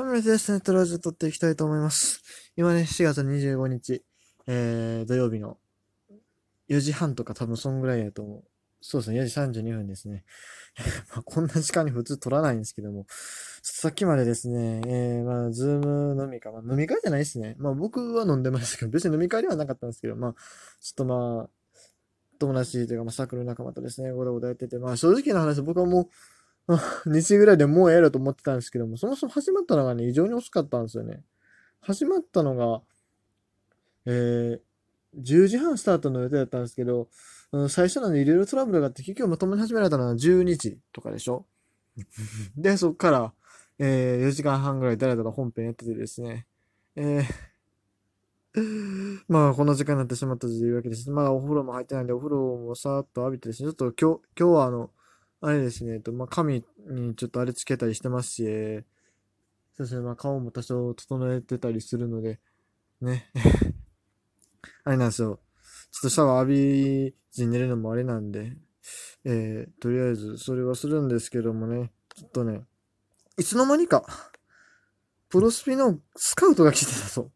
初めてですね、トラジオ撮っていきたいと思います。今ね、4月25日、えー、土曜日の4時半とか多分そんぐらいやと思う。そうですね、4時32分ですね。ま、こんな時間に普通撮らないんですけども、さっきまでですね、えー、まあ、ズーム飲み会、まあ、飲み会じゃないですね。まあ、僕は飲んでましたけど、別に飲み会ではなかったんですけど、まあ、ちょっとまあ、友達というか、まあ、サークル仲間とですね、ごだごだやってて、まあ、正直な話、僕はもう、2時ぐらいでもうええやと思ってたんですけども、そもそも始まったのがね、異常に遅かったんですよね。始まったのが、えー、10時半スタートの予定だったんですけど、うん、最初なんでいろいろトラブルがあって、結局まともに始められたのは12時とかでしょ で、そっから、えー、4時間半ぐらいだらだら本編やっててですね、えー、まあ、この時間になってしまったというわけです。まあ、お風呂も入ってないんで、お風呂もさーっと浴びてですね、ちょっと今日、今日はあの、あれですね、えっと、まあ、髪にちょっとあれつけたりしてますし、えーそうですね、まあ、顔も多少整えてたりするので、ね。あれなんですよ。ちょっとシャワー浴びずに寝るのもあれなんで、えー、とりあえずそれはするんですけどもね、ちょっとね、いつの間にか、プロスピのスカウトが来てたと。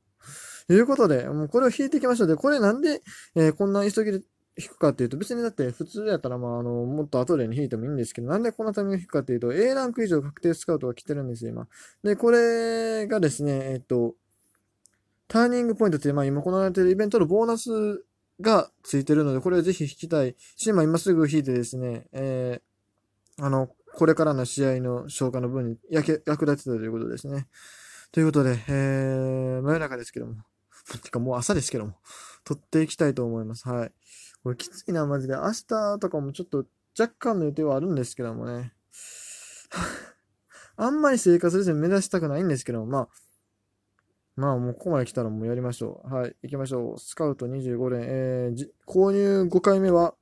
いうことで、もうこれを引いていきましょう。で、これなんで、えーこんな急ぎで引くかっていうと、別にだって普通やったら、まあ、あの、もっと後でに引いてもいいんですけど、なんでこんなタイミング引くかっていうと、A ランク以上確定スカウトが来てるんですよ、今。で、これがですね、えっと、ターニングポイントっていう、まあ今行われているイベントのボーナスがついてるので、これをぜひ引きたいし、まあ今すぐ引いてですね、えー、あの、これからの試合の消化の分に役役立てたということですね。ということで、えー、真夜中ですけども、てかもう朝ですけども、撮っていきたいと思います。はい。これきついな、マジで。明日とかもちょっと若干の予定はあるんですけどもね。あんまり生活リズム目指したくないんですけども、まあ、まあもうここまで来たらもうやりましょう。はい、行きましょう。スカウト25連、えー、購入5回目は、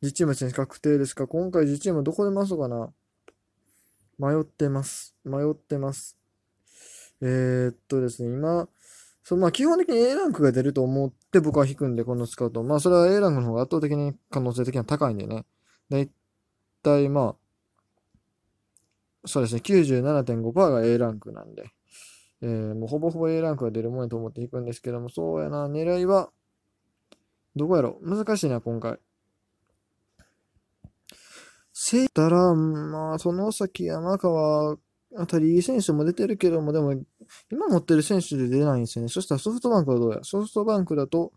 実チーム選手確定ですか？今回実チームどこで回そうかな迷ってます。迷ってます。えー、っとですね、今、そう、まあ基本的に A ランクが出ると思って僕は引くんで、このスカウト。まあそれは A ランクの方が圧倒的に可能性的には高いんでね。だいたいまあ、そうですね、97.5%が A ランクなんで。えー、もうほぼほぼ A ランクが出るもんやと思って引くんですけども、そうやな、狙いは、どこやろ難しいな、今回。せいたら、まあ、その先山川あたりいい選手も出てるけども、でも、今持ってる選手で出ないんですよね。そしたらソフトバンクはどうや？ソフトバンクだと、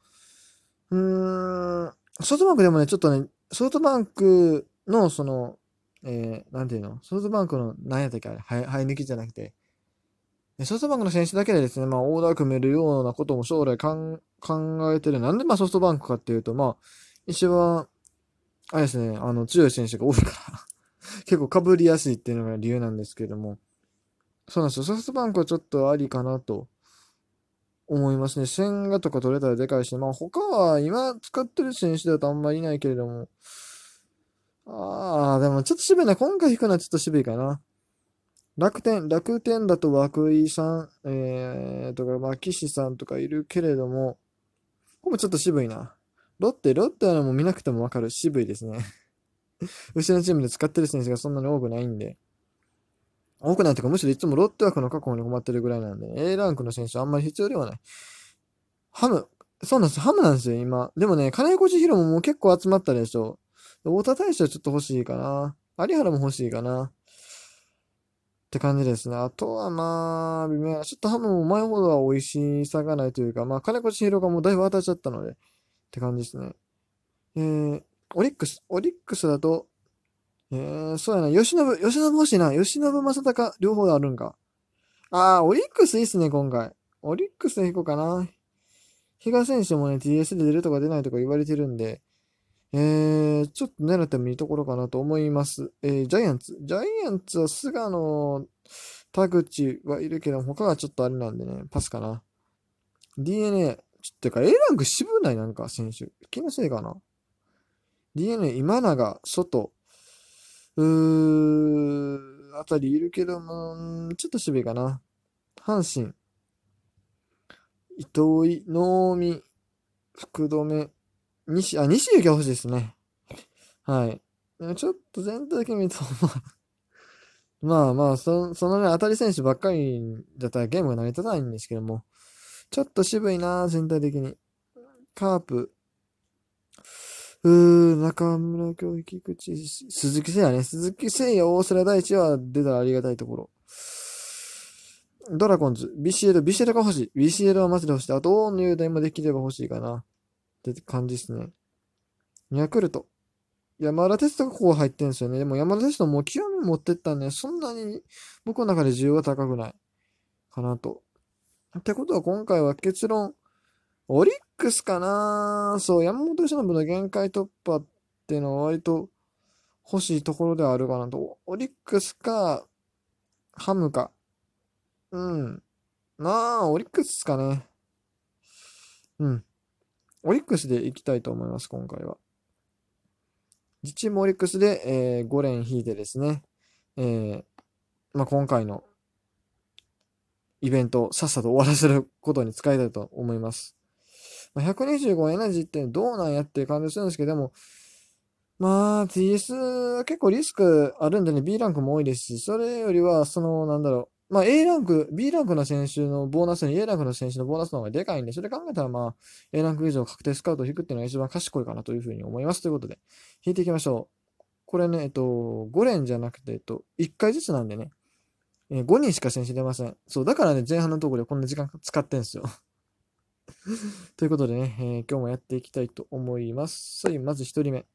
うーん、ソフトバンクでもね、ちょっとね、ソフトバンクの、その、えー、なんていうの？ソフトバンクの、何やったっけ？あれ、生え抜きじゃなくて、ソフトバンクの選手だけでですね、まあ、オーダー組めるようなことも将来考えてる。なんでまあソフトバンクかっていうと、まあ、一番、あれですね、あの、強い選手が多いから。結構被りやすいっていうのが理由なんですけども、そうなんですよ。ソフトバンクはちょっとありかなと思いますね。千賀とか取れたらでかいし、まあ他は今使ってる選手だとあんまりいないけれども、ああ、でもちょっと渋いな。今回引くのはちょっと渋いかな。楽天、楽天だと涌井さん、えー、とか、まあ、岸さんとかいるけれども、ここもちょっと渋いな。ロッテ、ロッテはもう見なくてもわかる。渋いですね。うちのチームで使ってる選手がそんなに多くないんで。多くないというか、むしろいつもロッテ枠の確保に困ってるぐらいなんで、A ランクの選手はあんまり必要ではない。ハム、そうなんですハムなんですよ、今。でもね、金子千尋ももう結構集まったでしょ。太田大使はちょっと欲しいかな。有原も欲しいかな。って感じですね。あとはまあ、微妙な。ちょっとハムも前ほどは美味しさがないというか、まあ、金子千尋がもうだいぶ当たっちゃったので、って感じですね。えー、オリックス、オリックスだと、えー、そうやな、吉信、吉信欲しいな。吉信正隆、両方あるんか。あー、オリックスいいっすね、今回。オリックスで行こうかな。比嘉選手もね、TS で出るとか出ないとか言われてるんで、えー、ちょっと狙ってもいいところかなと思います。えー、ジャイアンツ。ジャイアンツは菅野、田口はいるけど、他がちょっとあれなんでね、パスかな。DNA、ちょっとか、A ランク渋ないなんか、選手。気のせいかな。DNA、今永、外、うー、あたりいるけども、ちょっと渋いかな。阪神、伊藤井、能見、福留、西、あ、西行が欲しいですね。はい。ちょっと全体的に見ると、まあ、まあまあ、そそのね、当たり選手ばっかりだったらゲームが成り立たないんですけども、ちょっと渋いな、全体的に。カープ。うー、中村京、菊池、鈴木誠也ね。鈴木誠也、大瀬良大地は出たらありがたいところ。ドラゴンズ、BCL、BCL が欲しい。BCL はマジで欲しい。あと、大野雄大もできれば欲しいかな。って感じですね。ヤクルト。山田哲人がここ入ってんですよね。でも山田哲人も極み持ってったんで、そんなに僕の中で需要が高くない。かなと。ってことは今回は結論、オリックスかな？そう、山本由伸の限界突破っていうのは割と欲しいところではあるかなと。オリックスか、ハムか。うん。まあ、オリックスすかね。うん。オリックスで行きたいと思います、今回は。自チームオリックスで、えー、5連引いてですね、えー、まあ、今回のイベントをさっさと終わらせることに使いたいと思います。まあ、125エナジーってどうなんやっていう感じするんですけども、まあ、TS は結構リスクあるんでね、B ランクも多いですし、それよりは、その、なんだろう、まあ A ランク、B ランクの選手のボーナスに A ランクの選手のボーナスの方がでかいんで、それ考えたらまあ A ランク以上確定スカウト引くっていうのが一番賢いかなというふうに思います。ということで、引いていきましょう。これね、えっと、5連じゃなくて、えっと、1回ずつなんでね、え、5人しか選手出ません。そう、だからね、前半のところでこんな時間使ってんすよ。ということでね、えー、今日もやっていきたいと思います。はい、まず1人目。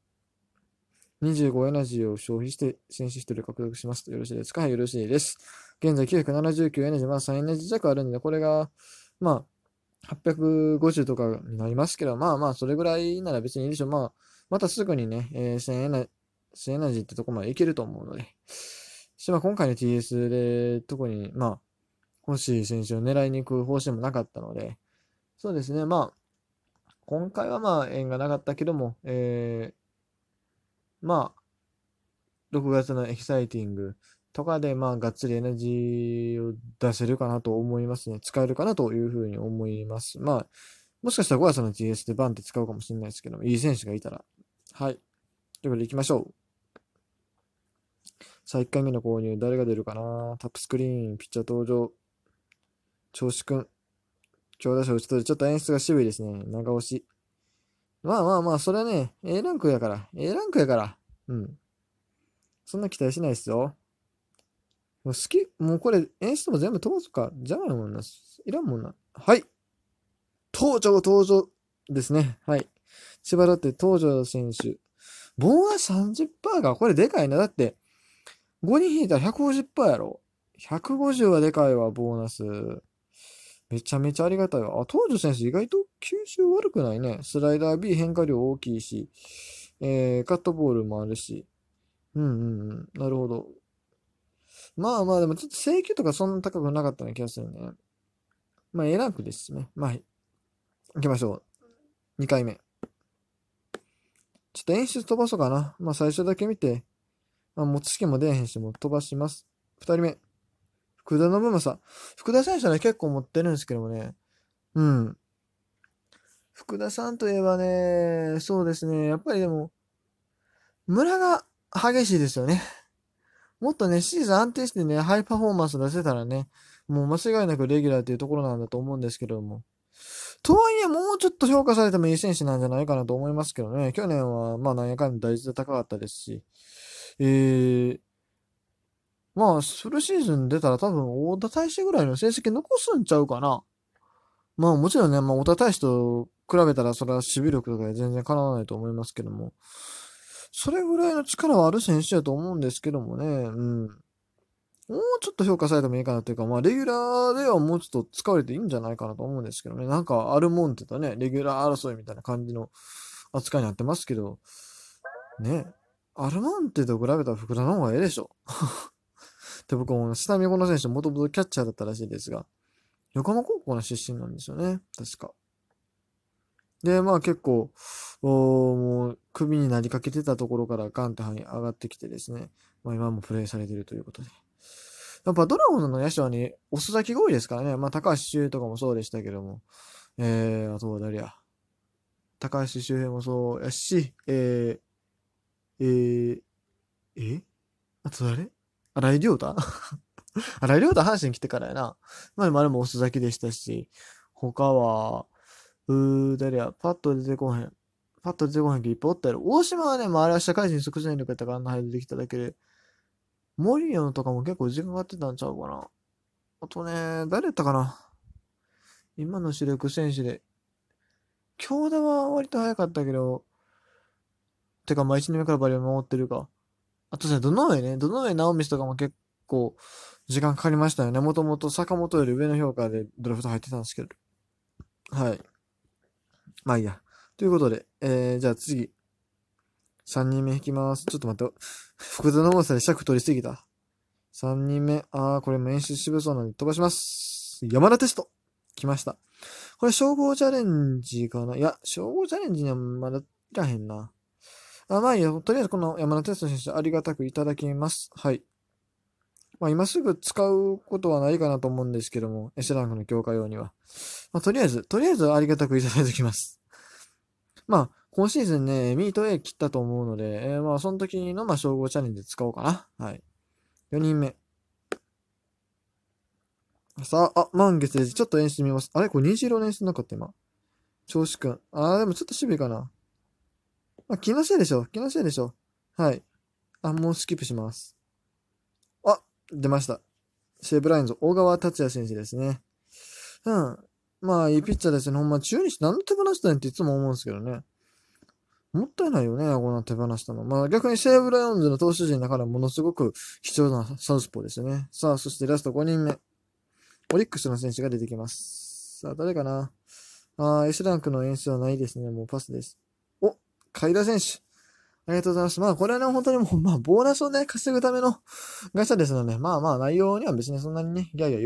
25エナジーを消費して選手1人獲得しますとよろしいですか？はい、よろしいです。現在979エナジー、まあ3エナジー弱あるんで、これが、まあ、850とかになりますけど、まあまあ、それぐらいなら別にいいでしょう。まあ、またすぐにね、えー、1000エナ、1000エナジーってとこまでいけると思うので。しまあ、今回の TS で特に、まあ、欲しい選手を狙いに行く方針もなかったので、そうですね、まあ、今回はまあ、縁がなかったけども、えー、まあ、6月のエキサイティングとかで、まあ、がっつりエナジーを出せるかなと思いますね。使えるかなというふうに思います。まあ、もしかしたら5月の TS でバンって使うかもしれないですけども、いい選手がいたら。はい。ということで行きましょう。さあ、1回目の購入、誰が出るかな？タップスクリーン、ピッチャー登場。調子くん。強打者打ち取る。ちょっと演出が渋いですね。長押し。まあまあまあ、それはね、A ランクやから。A ランクやから。うん。そんな期待しないっすよ。もう好き、もうこれ演出も全部通すか。じゃないもんな。いらんもんな。はい。登場、登場ですね。はい。千葉ロッテ、登場選手。ボーナス30%が、これでかいな。だって、5人引いたら150%やろ。150はでかいわ、ボーナス。めちゃめちゃありがたいわ。あ、東條選手意外と吸収悪くないね。スライダー B 変化量大きいし、えー、カットボールもあるし。うんうんうん。なるほど。まあまあ、でもちょっと請求とかそんな高くなかったような気がするね。まあ、A ランクですね。まあ、行きましょう。2回目。ちょっと演出飛ばそうかな。まあ、最初だけ見て、まあ、持ちきも出えへんし、もう飛ばします。2人目。福田信正。福田選手はね、結構持ってるんですけどもね。うん。福田さんといえばね、そうですね。やっぱりでも、村が激しいですよね。もっとね、シーズン安定してね、ハイパフォーマンス出せたらね、もう間違いなくレギュラーっていうところなんだと思うんですけども。とはいえ、もうちょっと評価されてもいい選手なんじゃないかなと思いますけどね。去年は、まあ、なんやかんだ大事で高かったですし。えー、まあ、フルシーズン出たら多分、大田大使ぐらいの成績残すんちゃうかな。まあもちろんね、まあ、大田大使と比べたらそれは守備力とかで全然かなわないと思いますけども、それぐらいの力はある選手だと思うんですけどもね、うん。もうちょっと評価されてもいいかなというか、まあ、レギュラーではもうちょっと使われていいんじゃないかなと思うんですけどね。なんか、あるもんってたね、レギュラー争いみたいな感じの扱いになってますけど、ね、アルモンテと比べたら福田の方がええでしょ。で、僕も下見この選手もともとキャッチャーだったらしいですが、横浜高校の出身なんですよね。確か。で、まあ結構、おもう、首になりかけてたところからガンと上がってきてですね。まあ今もプレイされてるということで。やっぱドラゴンズの野手はね、押す先が多いですからね。まあ高橋周とかもそうでしたけども。えー、あとは誰や。高橋周平もそうやし、えー、えー、えあと誰？荒井亮太荒井亮太阪神来てからやな。まあでもあれも遅咲きでしたし、他は、うー、誰や、パッと出てこへん。パッと出てこへんけどいっぱいおったやろ。大島はね、まああれは社会人即戦力やったからあんな早出てきただけで、森野とかも結構時間かかってたんちゃうかな。あとね、誰やったかな。今の主力選手で。京田は割と早かったけど、てかまあ1年目からバリバリ守ってるか。あとね、どの上ね、どの上直道とかも結構時間かかりましたよね。もともと坂本より上の評価でドラフト入ってたんですけど。はい。まあいいや。ということで、えー、じゃあ次。3人目引きます。ちょっと待って。福田の重さで尺取りすぎた。3人目。あー、これも演出渋そうなので飛ばします。山田テスト。来ました。これ、称号チャレンジかな？いや、称号チャレンジにはまだいらへんな。あ、まあいいや。とりあえずこの山田テスト選手ありがたくいただきます。はい。まあ今すぐ使うことはないかなと思うんですけども、S ランクの強化用には。まあとりあえず、とりあえずありがたくいただいておきます。まあ、今シーズンね、ミート A 切ったと思うので、えーまあその時のまあ称号チャレンジ使おうかな。はい。4人目。さあ、あ、満月です。ちょっと演出見ます。あれ？これ虹色の演出なかった今。調子くん。あー、でもちょっと渋いかな。まあ、気のせいでしょ。気のせいでしょ。はい。あ、もうスキップします。あ、出ました。シェーブラインズ、大川達也選手ですね。うん。まあ、いいピッチャーですね。ほんま、中日なんで手放したんやっていつも思うんですけどね。もったいないよね、こんな手放したの。まあ、逆にシェーブライオンズの投手陣だからものすごく貴重なサウスポーですよね。さあ、そしてラスト5人目。オリックスの選手が出てきます。さあ、誰かなあー S ランクの演出はないですね。もうパスです。海田選手。ありがとうございます。まあ、これはね、本当にもう、まあ、ボーナスをね、稼ぐための会社ですので、まあまあ、内容には別にそんなにね、ギャギャ言う